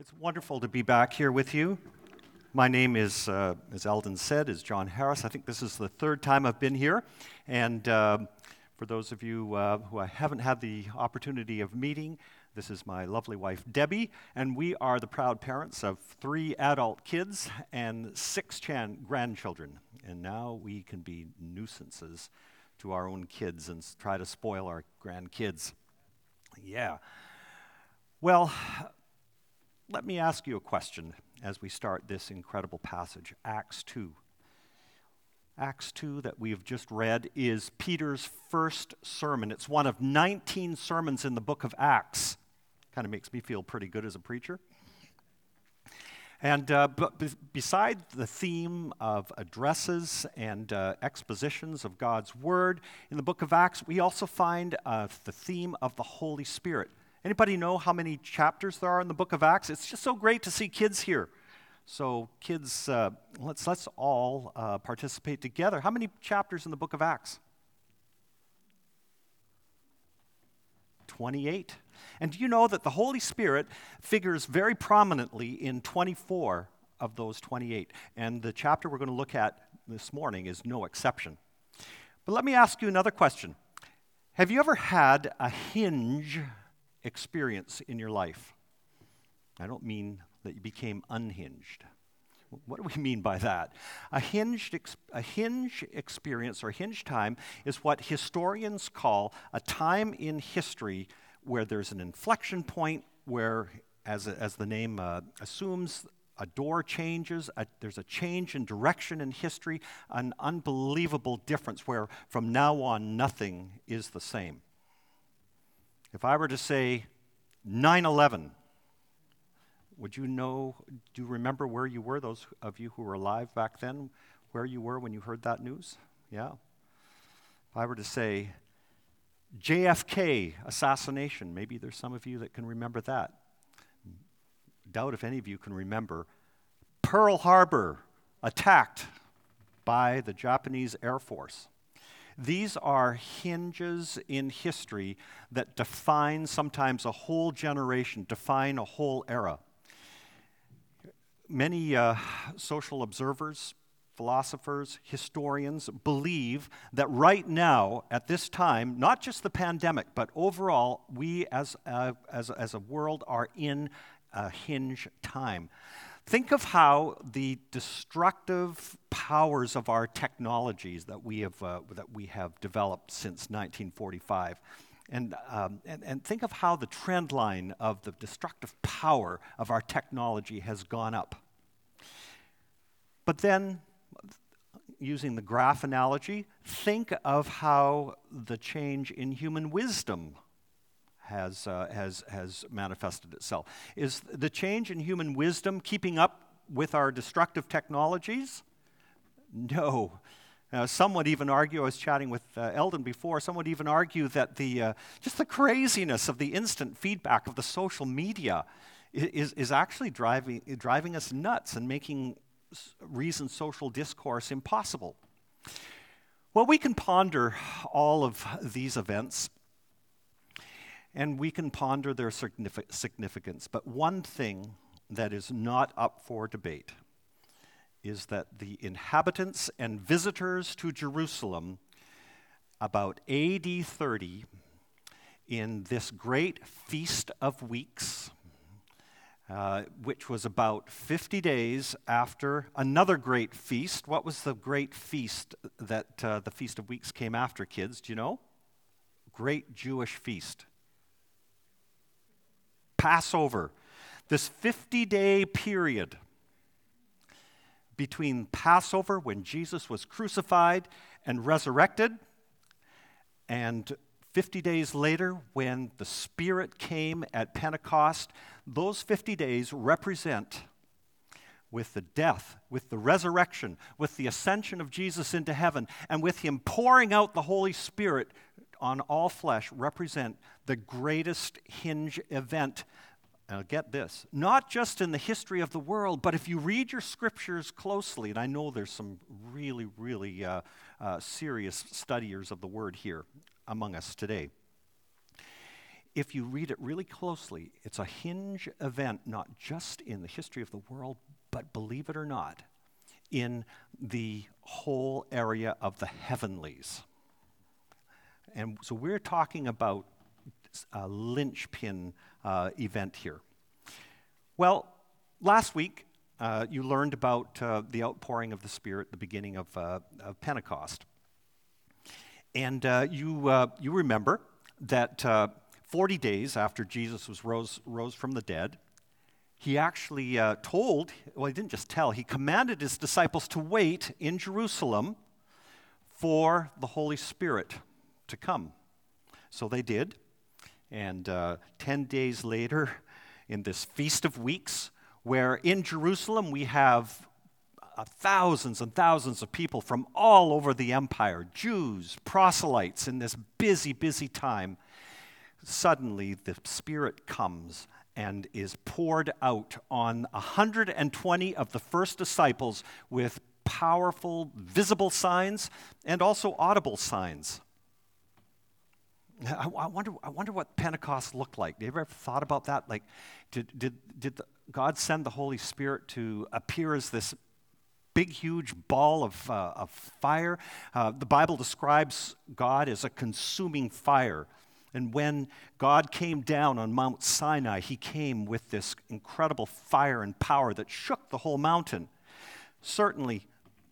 It's wonderful to be back here with you. My name is, uh, as Eldon said, is John Harris. I think this is the third time I've been here. And uh, for those of you uh, who I haven't had the opportunity of meeting, this is my lovely wife, Debbie, and we are the proud parents of three adult kids and six chan- grandchildren. And now we can be nuisances to our own kids and try to spoil our grandkids. Yeah. Well, let me ask you a question as we start this incredible passage, Acts 2. Acts 2, that we have just read, is Peter's first sermon. It's one of 19 sermons in the book of Acts. Kind of makes me feel pretty good as a preacher. And uh, but be- beside the theme of addresses and uh, expositions of God's Word, in the book of Acts, we also find uh, the theme of the Holy Spirit. Anybody know how many chapters there are in the book of Acts? It's just so great to see kids here. So, kids, uh, let's, let's all uh, participate together. How many chapters in the book of Acts? 28. And do you know that the Holy Spirit figures very prominently in 24 of those 28? And the chapter we're going to look at this morning is no exception. But let me ask you another question Have you ever had a hinge experience in your life. I don't mean that you became unhinged. What do we mean by that? A hinged, ex- a hinge experience or hinge time is what historians call a time in history where there's an inflection point where, as, as the name uh, assumes, a door changes, a, there's a change in direction in history, an unbelievable difference where from now on nothing is the same. If I were to say 9 11, would you know, do you remember where you were, those of you who were alive back then, where you were when you heard that news? Yeah. If I were to say JFK assassination, maybe there's some of you that can remember that. Doubt if any of you can remember Pearl Harbor attacked by the Japanese Air Force. These are hinges in history that define sometimes a whole generation, define a whole era. Many uh, social observers, philosophers, historians believe that right now, at this time, not just the pandemic, but overall, we as a, as, as a world are in a hinge time. Think of how the destructive powers of our technologies that we have, uh, that we have developed since 1945. And, um, and, and think of how the trend line of the destructive power of our technology has gone up. But then, using the graph analogy, think of how the change in human wisdom has, uh, has, has manifested itself. Is the change in human wisdom keeping up with our destructive technologies? No. Some would even argue, I was chatting with uh, Eldon before, some would even argue that the, uh, just the craziness of the instant feedback of the social media is, is actually driving, driving us nuts and making reasoned social discourse impossible. Well, we can ponder all of these events and we can ponder their significance. But one thing that is not up for debate is that the inhabitants and visitors to Jerusalem about AD 30 in this great Feast of Weeks, uh, which was about 50 days after another great feast. What was the great feast that uh, the Feast of Weeks came after, kids? Do you know? Great Jewish feast. Passover, this 50 day period between Passover, when Jesus was crucified and resurrected, and 50 days later, when the Spirit came at Pentecost, those 50 days represent, with the death, with the resurrection, with the ascension of Jesus into heaven, and with Him pouring out the Holy Spirit on all flesh represent the greatest hinge event. Now, get this, not just in the history of the world, but if you read your scriptures closely, and I know there's some really, really uh, uh, serious studiers of the word here among us today. if you read it really closely, it's a hinge event, not just in the history of the world, but believe it or not, in the whole area of the heavenlies. And so we're talking about a linchpin uh, event here. Well, last week uh, you learned about uh, the outpouring of the Spirit, the beginning of, uh, of Pentecost. And uh, you, uh, you remember that 40 days after Jesus was rose, rose from the dead, he actually uh, told, well, he didn't just tell, he commanded his disciples to wait in Jerusalem for the Holy Spirit to come. So they did. And uh, 10 days later, in this Feast of Weeks, where in Jerusalem we have uh, thousands and thousands of people from all over the empire, Jews, proselytes, in this busy, busy time, suddenly the Spirit comes and is poured out on 120 of the first disciples with powerful visible signs and also audible signs. I, I, wonder, I wonder what Pentecost looked like. Have you ever thought about that? Like, did, did, did the, God send the Holy Spirit to appear as this big, huge ball of, uh, of fire? Uh, the Bible describes God as a consuming fire. And when God came down on Mount Sinai, he came with this incredible fire and power that shook the whole mountain. Certainly,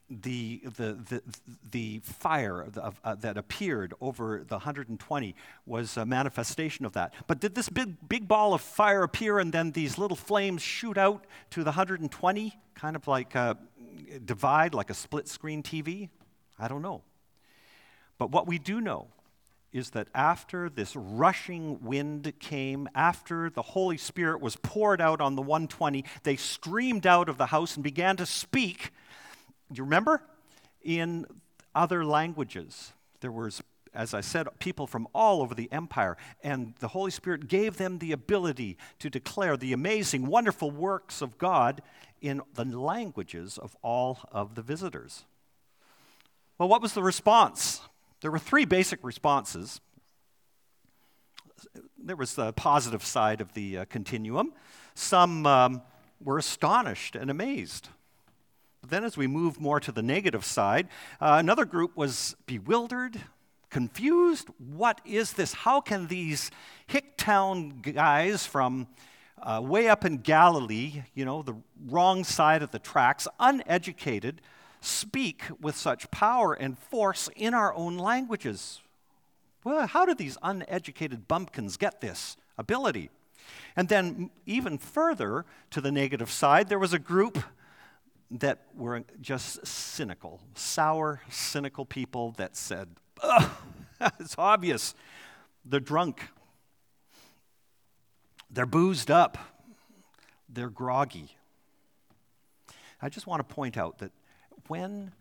the, the, the, the fire of, uh, that appeared over the 120 was a manifestation of that. But did this big, big ball of fire appear and then these little flames shoot out to the 120, kind of like a divide, like a split screen TV? I don't know. But what we do know is that after this rushing wind came, after the Holy Spirit was poured out on the 120, they streamed out of the house and began to speak. Do you remember? In other languages. There was, as I said, people from all over the empire, and the Holy Spirit gave them the ability to declare the amazing, wonderful works of God in the languages of all of the visitors. Well, what was the response? There were three basic responses. There was the positive side of the uh, continuum. Some um, were astonished and amazed. Then, as we move more to the negative side, uh, another group was bewildered, confused. What is this? How can these Hicktown guys from uh, way up in Galilee, you know, the wrong side of the tracks, uneducated, speak with such power and force in our own languages. Well, how did these uneducated bumpkins get this ability? And then, even further to the negative side, there was a group that were just cynical, sour, cynical people that said, it's obvious. They're drunk. They're boozed up. They're groggy. I just want to point out that when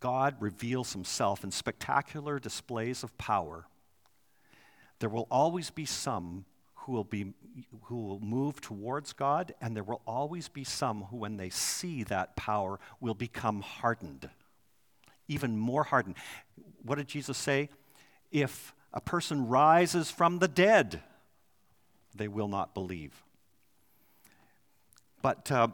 God reveals himself in spectacular displays of power, there will always be some who will, be, who will move towards God, and there will always be some who, when they see that power, will become hardened, even more hardened. What did Jesus say? If a person rises from the dead, they will not believe. But uh,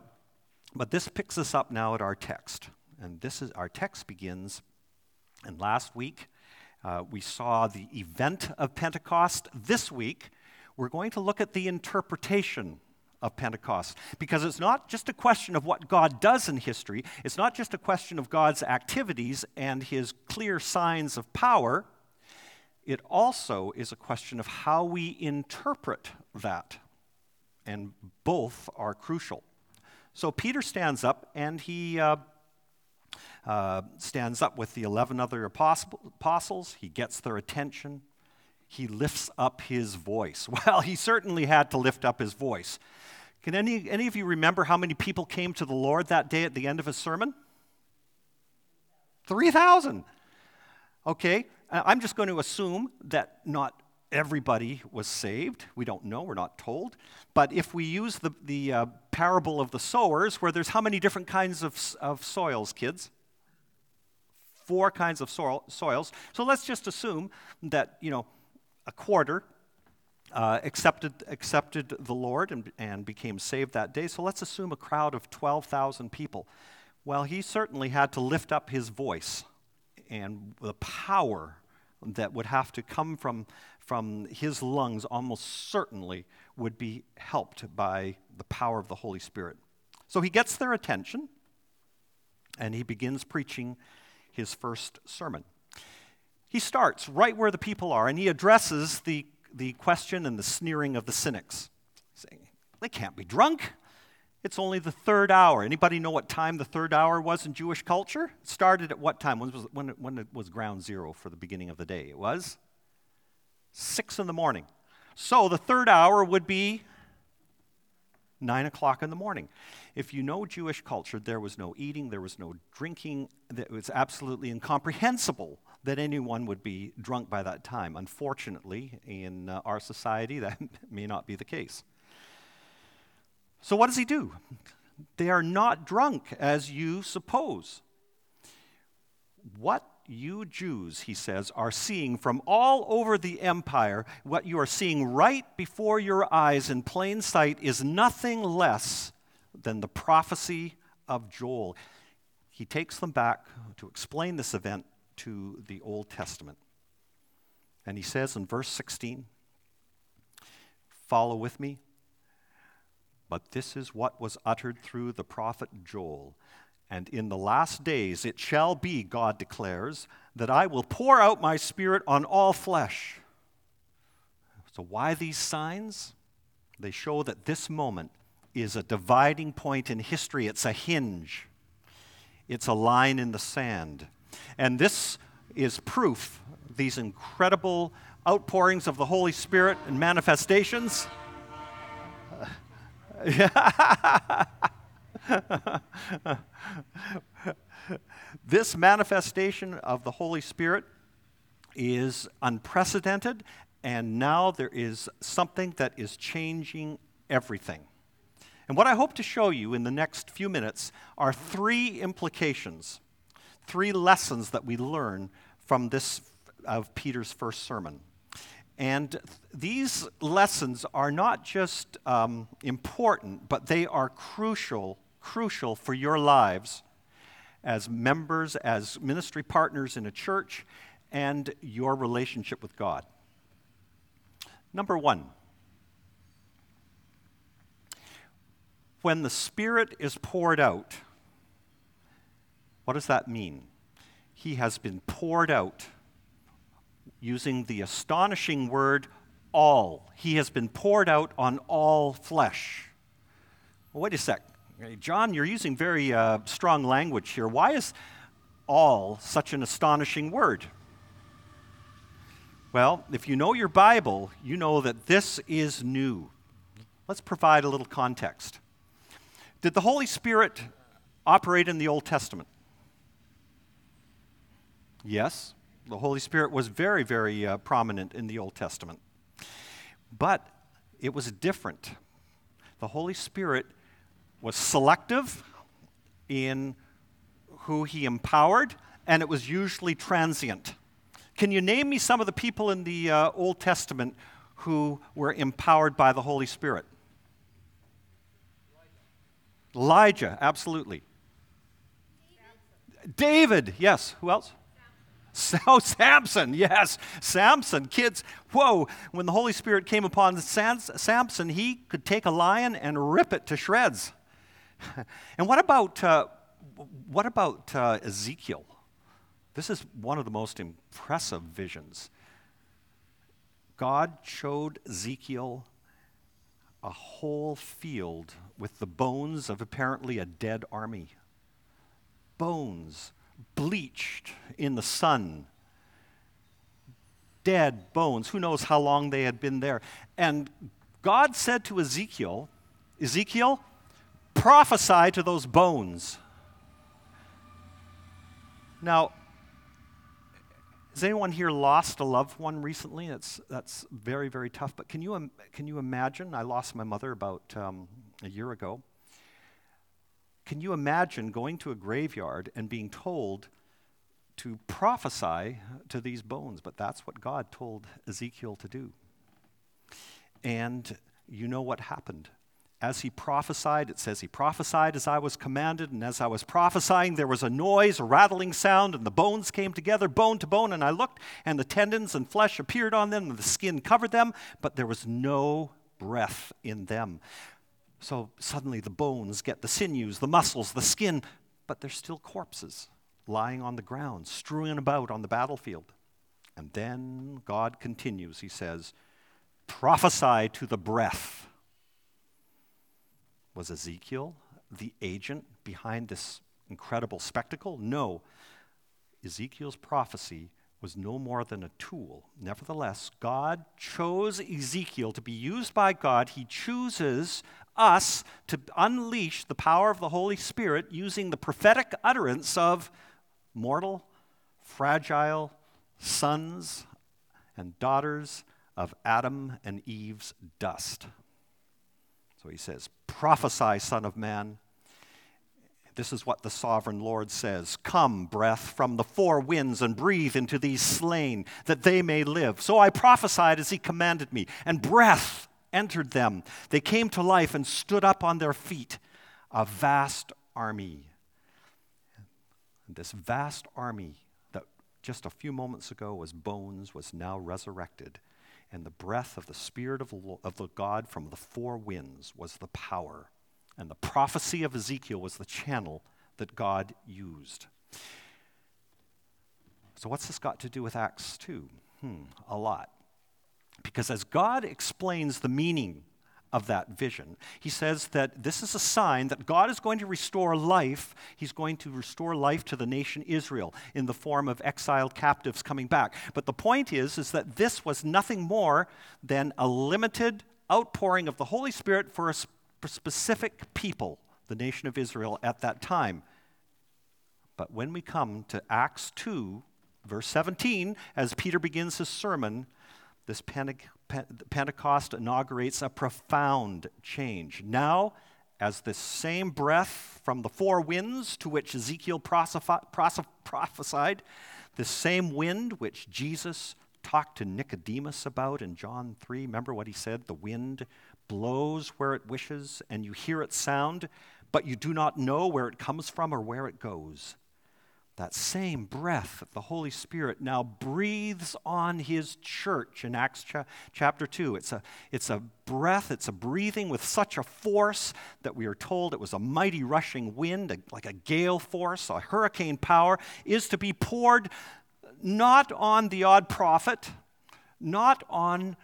but this picks us up now at our text. And this is our text begins, and last week uh, we saw the event of Pentecost. This week we're going to look at the interpretation of Pentecost because it's not just a question of what God does in history, it's not just a question of God's activities and his clear signs of power. It also is a question of how we interpret that. And both are crucial. So Peter stands up and he uh, uh, stands up with the 11 other apostles. He gets their attention. He lifts up his voice. Well, he certainly had to lift up his voice. Can any, any of you remember how many people came to the Lord that day at the end of his sermon? 3,000. Okay, I'm just going to assume that not everybody was saved. We don't know, we're not told. But if we use the, the uh, parable of the sowers, where there's how many different kinds of, of soils, kids? Four kinds of soil, soils. So let's just assume that, you know, a quarter uh, accepted, accepted the Lord and, and became saved that day. So let's assume a crowd of 12,000 people. Well, he certainly had to lift up his voice and the power that would have to come from, from his lungs almost certainly would be helped by the power of the Holy Spirit. So he gets their attention and he begins preaching his first sermon. He starts right where the people are and he addresses the, the question and the sneering of the cynics, saying, They can't be drunk. It's only the third hour. Anybody know what time the third hour was in Jewish culture? It started at what time? When was, when, when was ground zero for the beginning of the day? It was six in the morning. So the third hour would be nine o'clock in the morning. If you know Jewish culture, there was no eating, there was no drinking. It was absolutely incomprehensible that anyone would be drunk by that time. Unfortunately, in uh, our society, that may not be the case. So, what does he do? They are not drunk as you suppose. What you Jews, he says, are seeing from all over the empire, what you are seeing right before your eyes in plain sight is nothing less than the prophecy of Joel. He takes them back to explain this event to the Old Testament. And he says in verse 16, Follow with me. But this is what was uttered through the prophet Joel. And in the last days it shall be, God declares, that I will pour out my spirit on all flesh. So, why these signs? They show that this moment is a dividing point in history, it's a hinge, it's a line in the sand. And this is proof, these incredible outpourings of the Holy Spirit and manifestations. this manifestation of the Holy Spirit is unprecedented, and now there is something that is changing everything. And what I hope to show you in the next few minutes are three implications, three lessons that we learn from this of Peter's first sermon. And these lessons are not just um, important, but they are crucial, crucial for your lives as members, as ministry partners in a church, and your relationship with God. Number one, when the Spirit is poured out, what does that mean? He has been poured out using the astonishing word all. He has been poured out on all flesh. Well, wait a sec. John, you're using very uh, strong language here. Why is all such an astonishing word? Well, if you know your Bible, you know that this is new. Let's provide a little context. Did the Holy Spirit operate in the Old Testament? Yes. The Holy Spirit was very, very uh, prominent in the Old Testament. But it was different. The Holy Spirit was selective in who he empowered, and it was usually transient. Can you name me some of the people in the uh, Old Testament who were empowered by the Holy Spirit? Elijah, absolutely. David, David yes. Who else? Oh, Samson, yes, Samson. Kids, whoa, when the Holy Spirit came upon Samson, he could take a lion and rip it to shreds. and what about, uh, what about uh, Ezekiel? This is one of the most impressive visions. God showed Ezekiel a whole field with the bones of apparently a dead army. Bones bleached in the sun. Dead bones. Who knows how long they had been there? And God said to Ezekiel, Ezekiel, prophesy to those bones. Now, has anyone here lost a loved one recently? That's, that's very, very tough. But can you, can you imagine? I lost my mother about um, a year ago. Can you imagine going to a graveyard and being told to prophesy to these bones? But that's what God told Ezekiel to do. And you know what happened. As he prophesied, it says he prophesied as I was commanded, and as I was prophesying, there was a noise, a rattling sound, and the bones came together, bone to bone, and I looked, and the tendons and flesh appeared on them, and the skin covered them, but there was no breath in them. So suddenly the bones get the sinews, the muscles, the skin, but they're still corpses lying on the ground, strewing about on the battlefield. And then God continues. He says, Prophesy to the breath. Was Ezekiel the agent behind this incredible spectacle? No. Ezekiel's prophecy was no more than a tool. Nevertheless, God chose Ezekiel to be used by God. He chooses us to unleash the power of the Holy Spirit using the prophetic utterance of mortal, fragile sons and daughters of Adam and Eve's dust. So he says, Prophesy, Son of Man. This is what the sovereign Lord says Come, breath, from the four winds, and breathe into these slain, that they may live. So I prophesied as he commanded me, and breath entered them. They came to life and stood up on their feet, a vast army. This vast army that just a few moments ago was bones was now resurrected. And the breath of the Spirit of of the God from the four winds was the power. And the prophecy of Ezekiel was the channel that God used. So, what's this got to do with Acts 2? Hmm, a lot. Because as God explains the meaning of that vision. He says that this is a sign that God is going to restore life. He's going to restore life to the nation Israel in the form of exiled captives coming back. But the point is is that this was nothing more than a limited outpouring of the Holy Spirit for a specific people, the nation of Israel at that time. But when we come to Acts 2 verse 17 as Peter begins his sermon, this Pentecost inaugurates a profound change. Now, as the same breath from the four winds to which Ezekiel prophesied, the same wind which Jesus talked to Nicodemus about in John 3. Remember what he said? The wind blows where it wishes, and you hear its sound, but you do not know where it comes from or where it goes that same breath that the Holy Spirit now breathes on his church in Acts cha- chapter 2. It's a, it's a breath, it's a breathing with such a force that we are told it was a mighty rushing wind, a, like a gale force, a hurricane power, is to be poured not on the odd prophet, not on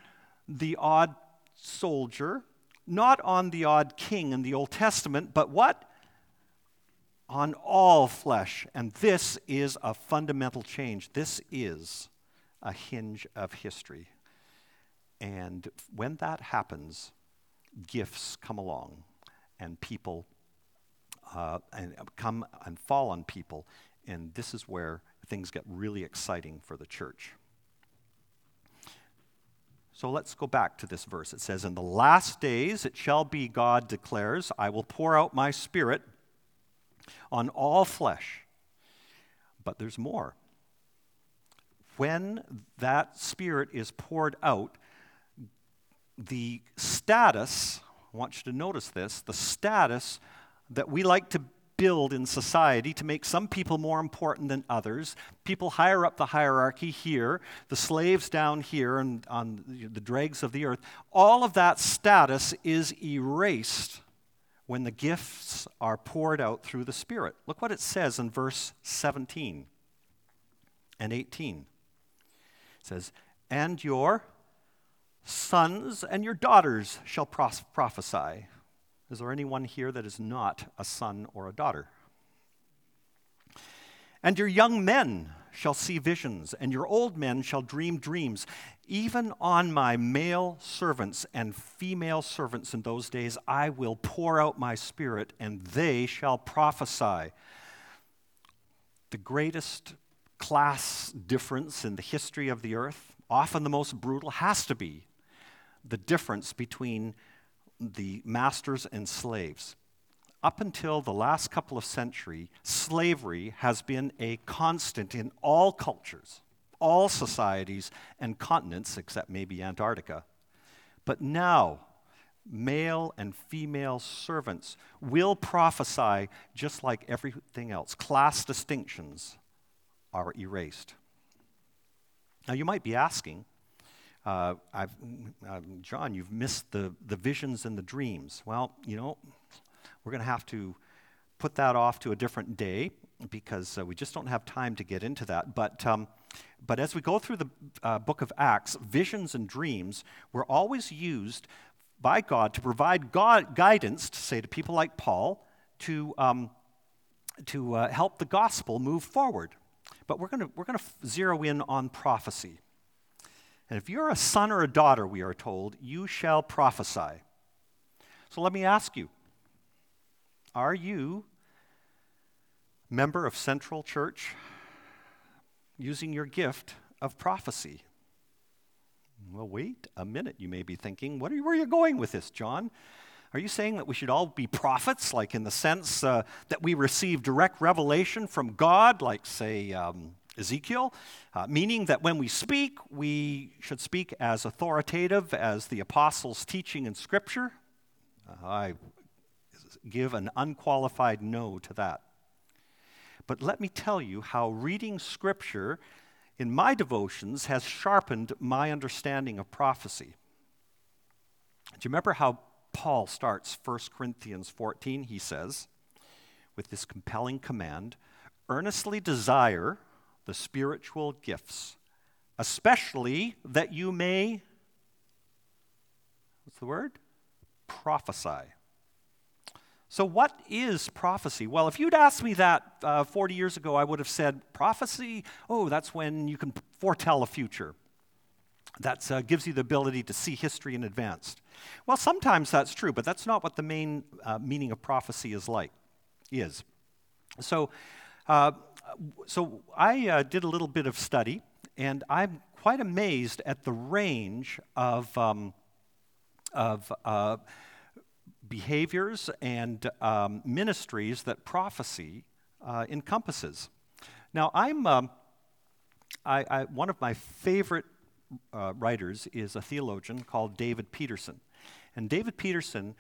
the odd soldier, not on the odd king in the Old Testament, but what? On all flesh. And this is a fundamental change. This is a hinge of history. And when that happens, gifts come along and people uh, and come and fall on people. And this is where things get really exciting for the church. So let's go back to this verse. It says, In the last days it shall be, God declares, I will pour out my spirit on all flesh. But there's more. When that Spirit is poured out, the status, I want you to notice this, the status that we like to build in society to make some people more important than others. People higher up the hierarchy here, the slaves down here and on the dregs of the earth. All of that status is erased when the gifts are poured out through the Spirit. Look what it says in verse 17 and 18. It says, And your sons and your daughters shall pros- prophesy. Is there anyone here that is not a son or a daughter? And your young men shall see visions, and your old men shall dream dreams. Even on my male servants and female servants in those days, I will pour out my spirit, and they shall prophesy. The greatest class difference in the history of the earth, often the most brutal, has to be the difference between the masters and slaves up until the last couple of centuries, slavery has been a constant in all cultures, all societies, and continents, except maybe Antarctica. But now, male and female servants will prophesy just like everything else. Class distinctions are erased. Now, you might be asking, uh, uh, John, you've missed the, the visions and the dreams. Well, you know, we're going to have to put that off to a different day because uh, we just don't have time to get into that. But, um, but as we go through the uh, book of Acts, visions and dreams were always used by God to provide God guidance, to say to people like Paul, to, um, to uh, help the gospel move forward. But we're going we're going to zero in on prophecy. And if you're a son or a daughter, we are told, you shall prophesy. So let me ask you are you member of Central Church using your gift of prophecy? Well, wait a minute, you may be thinking. What are you, where are you going with this, John? Are you saying that we should all be prophets, like in the sense uh, that we receive direct revelation from God, like, say, um, Ezekiel? Uh, meaning that when we speak, we should speak as authoritative as the apostles' teaching in Scripture? Uh, I give an unqualified no to that. But let me tell you how reading Scripture in my devotions has sharpened my understanding of prophecy. Do you remember how Paul starts 1 Corinthians 14? He says, with this compelling command, earnestly desire the spiritual gifts, especially that you may, what's the word? Prophesy. So, what is prophecy? Well, if you'd asked me that uh, 40 years ago, I would have said, prophecy? Oh, that's when you can foretell a future. That uh, gives you the ability to see history in advance. Well, sometimes that's true, but that's not what the main uh, meaning of prophecy is like, is. So, uh, so I uh, did a little bit of study, and I'm quite amazed at the range of, um, of uh, behaviors and um, ministries that prophecy uh, encompasses. Now, I'm um, I, I, one of my favorite uh, writers is a theologian called David Peterson, and David Peterson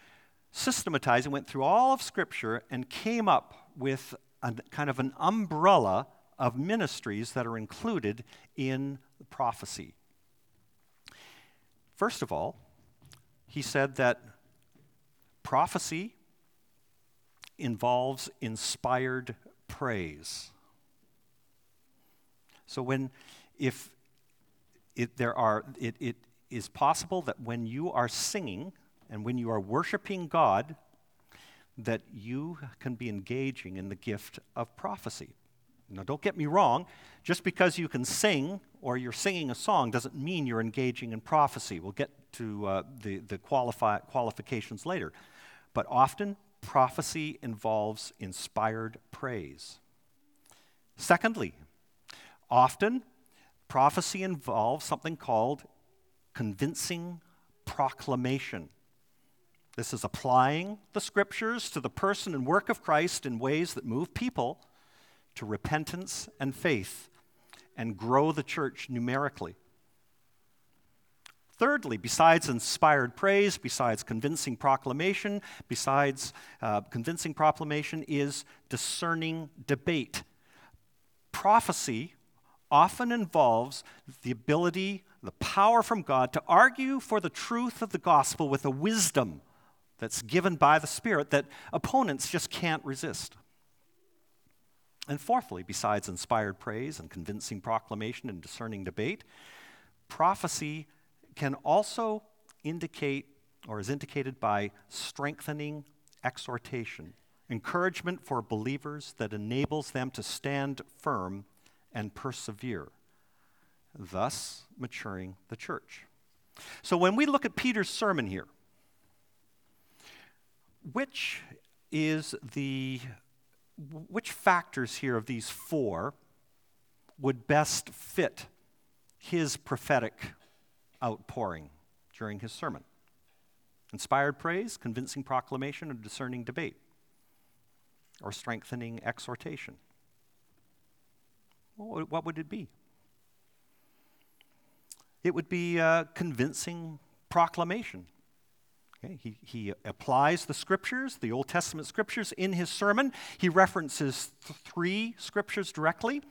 systematized and went through all of Scripture and came up with a kind of an umbrella of ministries that are included in prophecy. First of all, he said that Prophecy involves inspired praise. So when if it, there are it, it is possible that when you are singing and when you are worshiping God, that you can be engaging in the gift of prophecy. Now, don't get me wrong, just because you can sing or you're singing a song doesn't mean you're engaging in prophecy. We'll get to uh, the, the qualify, qualifications later. But often, prophecy involves inspired praise. Secondly, often, prophecy involves something called convincing proclamation. This is applying the scriptures to the person and work of Christ in ways that move people to repentance and faith and grow the church numerically. Thirdly, besides inspired praise, besides convincing proclamation, besides uh, convincing proclamation, is discerning debate. Prophecy often involves the ability, the power from God to argue for the truth of the gospel with a wisdom that's given by the Spirit that opponents just can't resist. And fourthly, besides inspired praise and convincing proclamation and discerning debate, prophecy can also indicate or is indicated by strengthening exhortation, encouragement for believers that enables them to stand firm and persevere, thus maturing the church. So when we look at Peter's sermon here, which is the which factors here of these four would best fit his prophetic outpouring during his sermon inspired praise, convincing proclamation, or discerning debate, or strengthening exhortation. What would it be? It would be uh, convincing proclamation. Okay, he, he applies the scriptures, the Old Testament scriptures, in his sermon. He references th- three scriptures directly,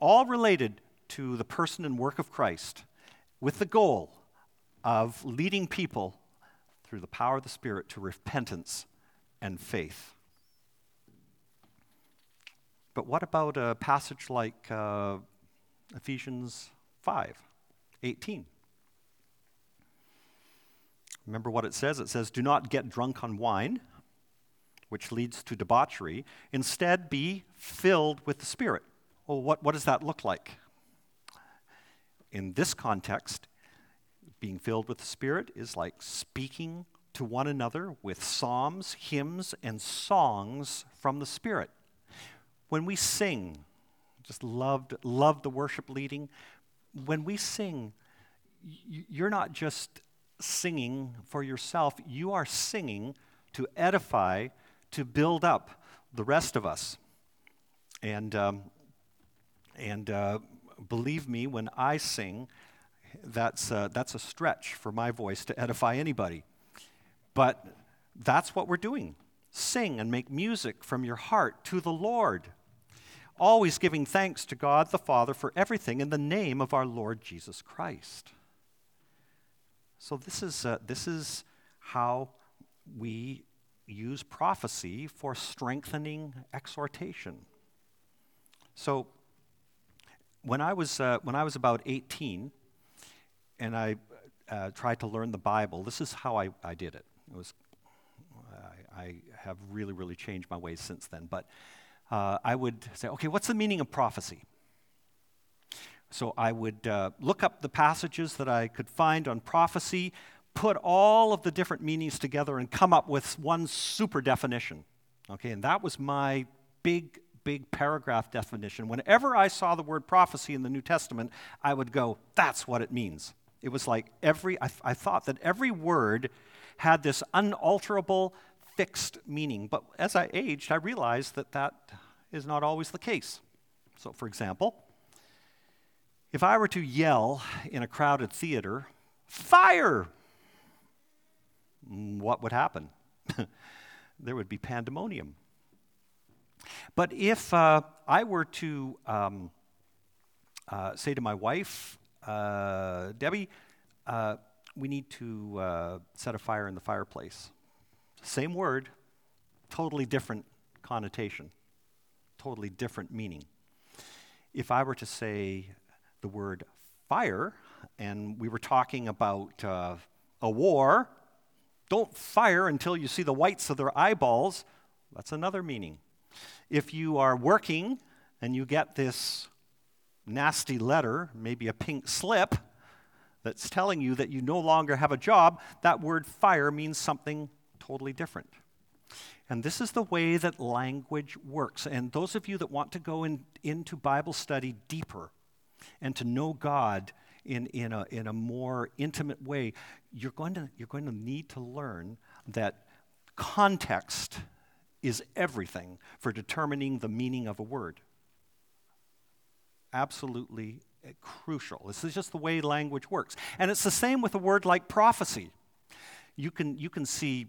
all related to the person and work of Christ, with the goal of leading people through the power of the Spirit to repentance and faith. But what about a passage like uh, Ephesians 5 18? Remember what it says? It says, Do not get drunk on wine, which leads to debauchery. Instead, be filled with the Spirit. Well, what, what does that look like? In this context, being filled with the Spirit is like speaking to one another with psalms, hymns, and songs from the Spirit. When we sing, just loved, loved the worship leading. When we sing, you're not just singing for yourself, you are singing to edify, to build up the rest of us. And, um, and uh, believe me, when I sing, that's, uh, that's a stretch for my voice to edify anybody. But that's what we're doing. Sing and make music from your heart to the Lord, always giving thanks to God the Father for everything in the name of our Lord Jesus Christ. So, this is, uh, this is how we use prophecy for strengthening exhortation. So, when I was, uh, when I was about 18 and I uh, tried to learn the Bible, this is how I, I did it. It was, I, I have really, really changed my ways since then. But uh, I would say, okay, what's the meaning of prophecy? So I would uh, look up the passages that I could find on prophecy, put all of the different meanings together, and come up with one super definition. Okay, and that was my big, big paragraph definition. Whenever I saw the word prophecy in the New Testament, I would go, that's what it means. It was like every, I, I thought that every word had this unalterable, fixed meaning. But as I aged, I realized that that is not always the case. So, for example, if I were to yell in a crowded theater, fire, mm, what would happen? there would be pandemonium. But if uh, I were to um, uh, say to my wife, uh, Debbie, uh, we need to uh, set a fire in the fireplace. Same word, totally different connotation, totally different meaning. If I were to say, the word fire, and we were talking about uh, a war. Don't fire until you see the whites of their eyeballs. That's another meaning. If you are working and you get this nasty letter, maybe a pink slip, that's telling you that you no longer have a job, that word fire means something totally different. And this is the way that language works. And those of you that want to go in, into Bible study deeper, and to know God in, in, a, in a more intimate way, you're going, to, you're going to need to learn that context is everything for determining the meaning of a word. Absolutely crucial. This is just the way language works. And it's the same with a word like prophecy. You can, you can see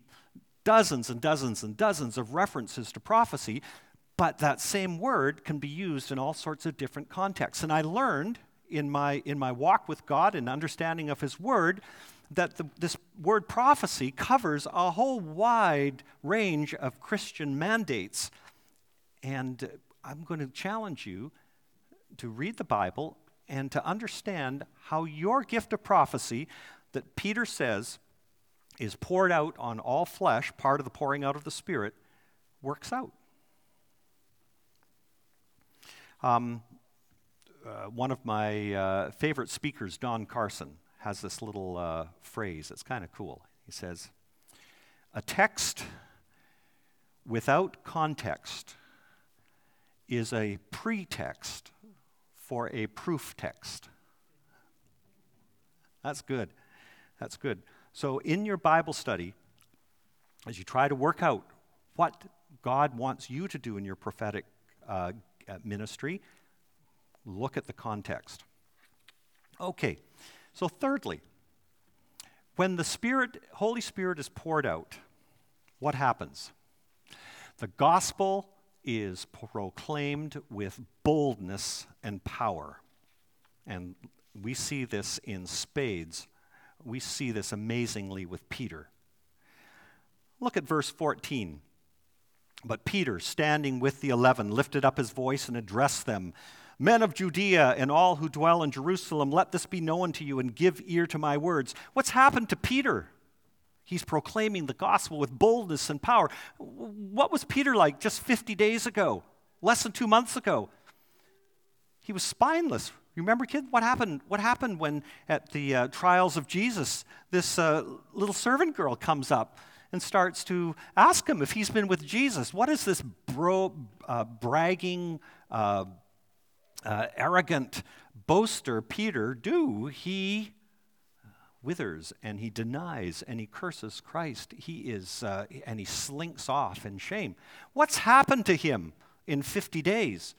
dozens and dozens and dozens of references to prophecy, but that same word can be used in all sorts of different contexts. And I learned in my, in my walk with God and understanding of His Word that the, this word prophecy covers a whole wide range of Christian mandates. And I'm going to challenge you to read the Bible and to understand how your gift of prophecy, that Peter says is poured out on all flesh, part of the pouring out of the Spirit, works out. Um, uh, one of my uh, favorite speakers, Don Carson, has this little uh, phrase. It's kind of cool. He says, A text without context is a pretext for a proof text. That's good. That's good. So, in your Bible study, as you try to work out what God wants you to do in your prophetic uh, ministry, look at the context. Okay, so thirdly, When the Spirit, Holy Spirit is poured out, what happens? The gospel is proclaimed with boldness and power. And we see this in spades. We see this amazingly with Peter. Look at verse 14. But Peter, standing with the eleven, lifted up his voice and addressed them Men of Judea and all who dwell in Jerusalem, let this be known to you and give ear to my words. What's happened to Peter? He's proclaiming the gospel with boldness and power. What was Peter like just 50 days ago, less than two months ago? He was spineless. Remember, kid, what happened? What happened when at the uh, trials of Jesus, this uh, little servant girl comes up and starts to ask him if he's been with Jesus? What is this bro, uh, bragging, uh, arrogant boaster Peter do? He withers and he denies and he curses Christ. He is, uh, and he slinks off in shame. What's happened to him in 50 days?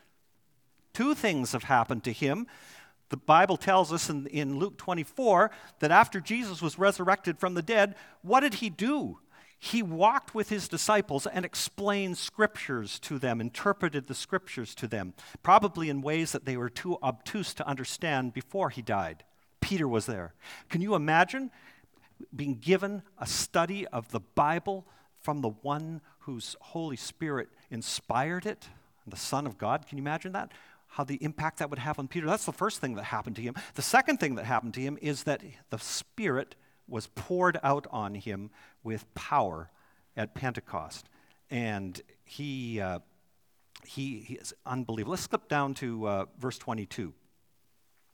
Two things have happened to him. The Bible tells us in, in Luke 24 that after Jesus was resurrected from the dead, what did he do? He walked with his disciples and explained scriptures to them, interpreted the scriptures to them, probably in ways that they were too obtuse to understand before he died. Peter was there. Can you imagine being given a study of the Bible from the one whose Holy Spirit inspired it, the Son of God? Can you imagine that? How the impact that would have on Peter. That's the first thing that happened to him. The second thing that happened to him is that the Spirit was poured out on him with power at Pentecost. And he, uh, he, he is unbelievable. Let's skip down to uh, verse 22.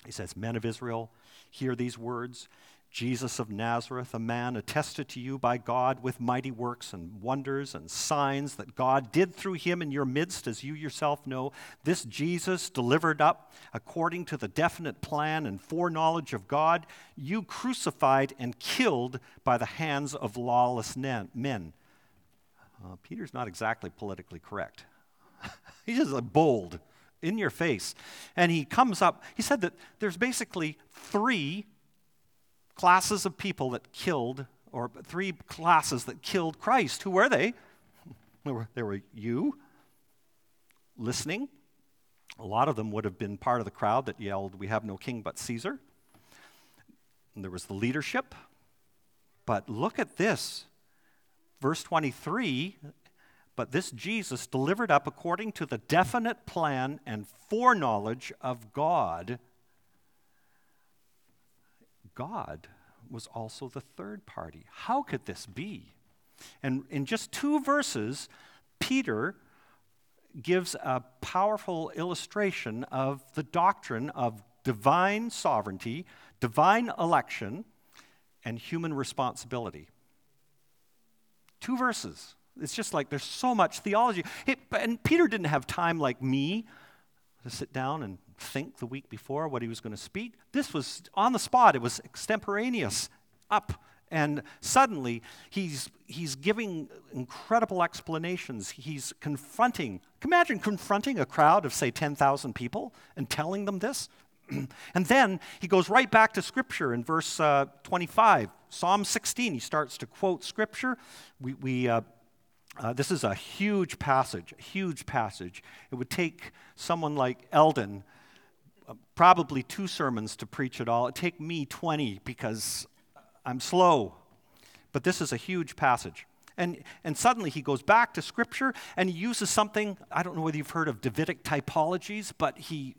He says, Men of Israel, hear these words Jesus of Nazareth, a man attested to you by God with mighty works and wonders and signs that God did through him in your midst, as you yourself know. This Jesus, delivered up according to the definite plan and foreknowledge of God, you crucified and killed by the hands of lawless men. Uh, Peter's not exactly politically correct. He's just bold in your face. And he comes up, he said that there's basically three classes of people that killed, or three classes that killed Christ. Who were they? There were, you listening. A lot of them would have been part of the crowd that yelled, We have no king but Caesar. And there was the leadership. But look at this. Verse 23 but this Jesus, delivered up according to the definite plan and foreknowledge of God, God was also the third party. How could this be? And in just two verses, Peter gives a powerful illustration of the doctrine of divine sovereignty, divine election, and human responsibility. Two verses. It's just like there's so much theology. It, and Peter didn't have time like me to sit down and think the week before what he was going to speak. This was on the spot, it was extemporaneous, up. And suddenly, he's, he's giving incredible explanations. He's confronting, imagine confronting a crowd of, say, 10,000 people and telling them this. and then he goes right back to Scripture in verse uh, 25. Psalm 16, he starts to quote Scripture. We, we uh, uh, this is a huge passage, a huge passage. It would take someone like Eldon probably two sermons to preach it all. It'd take me 20 because I'm slow. But this is a huge passage. And, and suddenly he goes back to Scripture and he uses something, I don't know whether you've heard of Davidic typologies, but he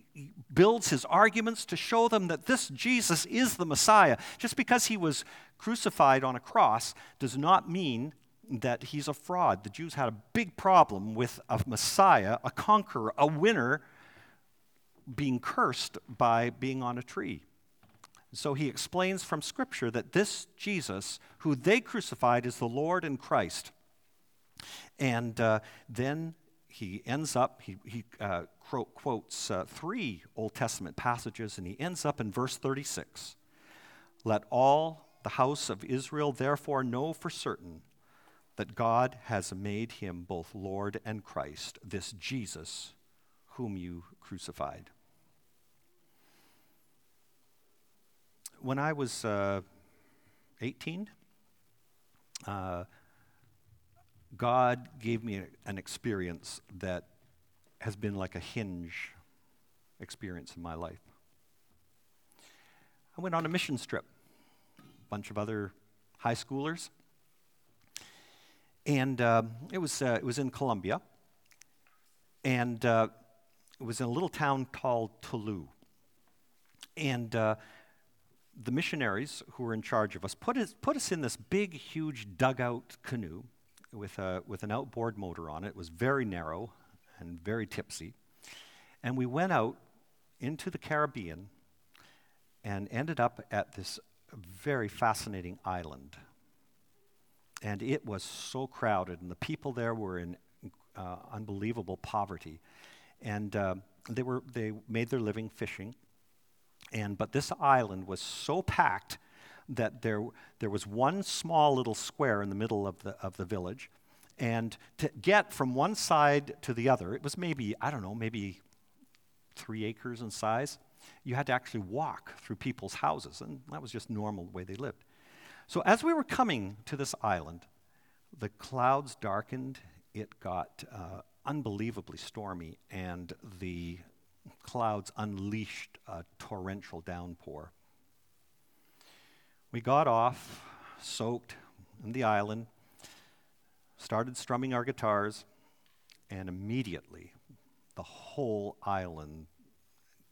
builds his arguments to show them that this Jesus is the Messiah. Just because he was crucified on a cross does not mean that he's a fraud. The Jews had a big problem with a Messiah, a conqueror, a winner, being cursed by being on a tree. So he explains from Scripture that this Jesus, who they crucified, is the Lord and Christ. And uh, then he ends up, he, he uh, quotes uh, three Old Testament passages, and he ends up in verse 36. Let all the house of Israel therefore know for certain that God has made him both Lord and Christ, this Jesus whom you crucified. When I was uh, 18, uh, God gave me an experience that has been like a hinge experience in my life. I went on a mission trip, a bunch of other high schoolers, and uh, it, was, it was in Colombia, and uh, it was in a little town called Tolú. And uh, the missionaries who were in charge of us put us, put us in this big, huge dugout canoe with, a, with an outboard motor on it. It was very narrow and very tipsy. And we went out into the Caribbean and ended up at this very fascinating island. And it was so crowded, and the people there were in uh, unbelievable poverty. And uh, they, were, they made their living fishing. And, but this island was so packed that there, there was one small little square in the middle of the, of the village. And to get from one side to the other, it was maybe, I don't know, maybe three acres in size. You had to actually walk through people's houses, and that was just normal the way they lived. So as we were coming to this island, the clouds darkened, it got uh, unbelievably stormy, and the clouds unleashed a torrential downpour. We got off, soaked in the island, started strumming our guitars, and immediately the whole island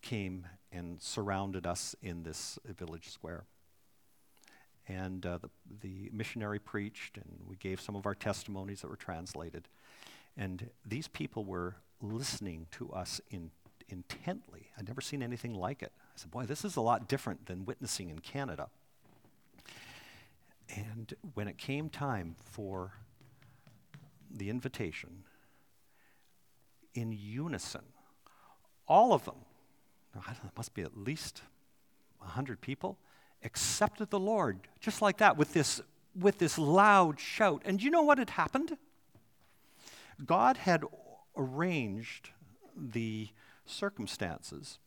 came and surrounded us in this village square. And uh, the, the missionary preached, and we gave some of our testimonies that were translated. And these people were listening to us in, intently. I'd never seen anything like it. I said, Boy, this is a lot different than witnessing in Canada. And when it came time for the invitation, in unison, all of them, I don't know, it must be at least 100 people, accepted the Lord just like that with this, with this loud shout. And you know what had happened? God had arranged the circumstances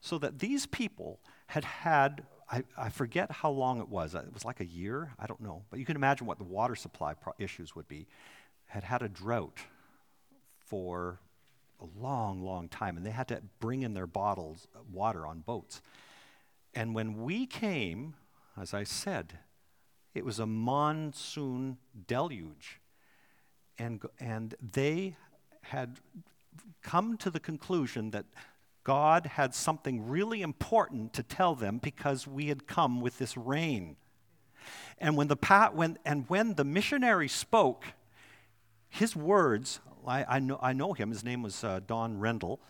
so that these people had had, I, I, forget how long it was, it was like a year, I don't know, but you can imagine what the water supply pro- issues would be, had had a drought for a long, long time, and they had to bring in their bottles of water on boats. And when we came, as I said, it was a monsoon deluge. And, and they had come to the conclusion that God had something really important to tell them because we had come with this rain. And when the, when, and when the missionary spoke, his words, I, I, know, I know him, his name was uh, Don Rendell.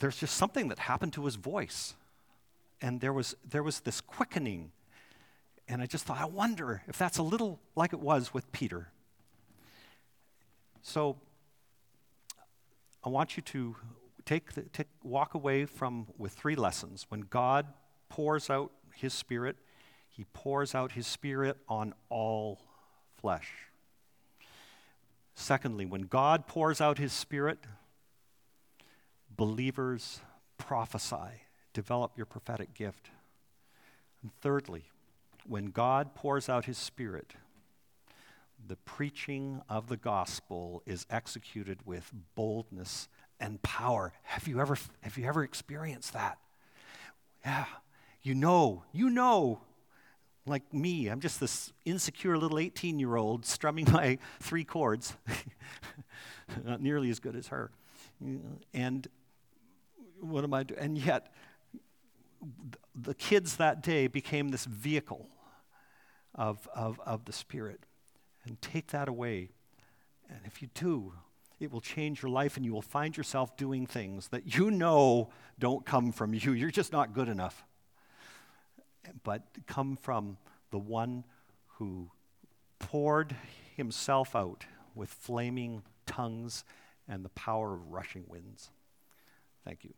There's just something that happened to his voice. And there was, there was this quickening. And I just thought, I wonder if that's a little like it was with Peter. So I want you to take, the, take walk away from with three lessons. When God pours out his spirit, he pours out his spirit on all flesh. Secondly, when God pours out his spirit, believers prophesy, develop your prophetic gift. And thirdly, when God pours out his spirit, the preaching of the gospel is executed with boldness and power. Have you ever, have you ever experienced that? Yeah. You know, you know, like me, I'm just this insecure little 18 year old strumming my three chords, not nearly as good as her. And what am I doing? And yet, the kids that day became this vehicle of, of, of the Spirit and take that away. And if you do, it will change your life and you will find yourself doing things that you know don't come from you. You're just not good enough. But come from the one who poured himself out with flaming tongues and the power of rushing winds. Thank you.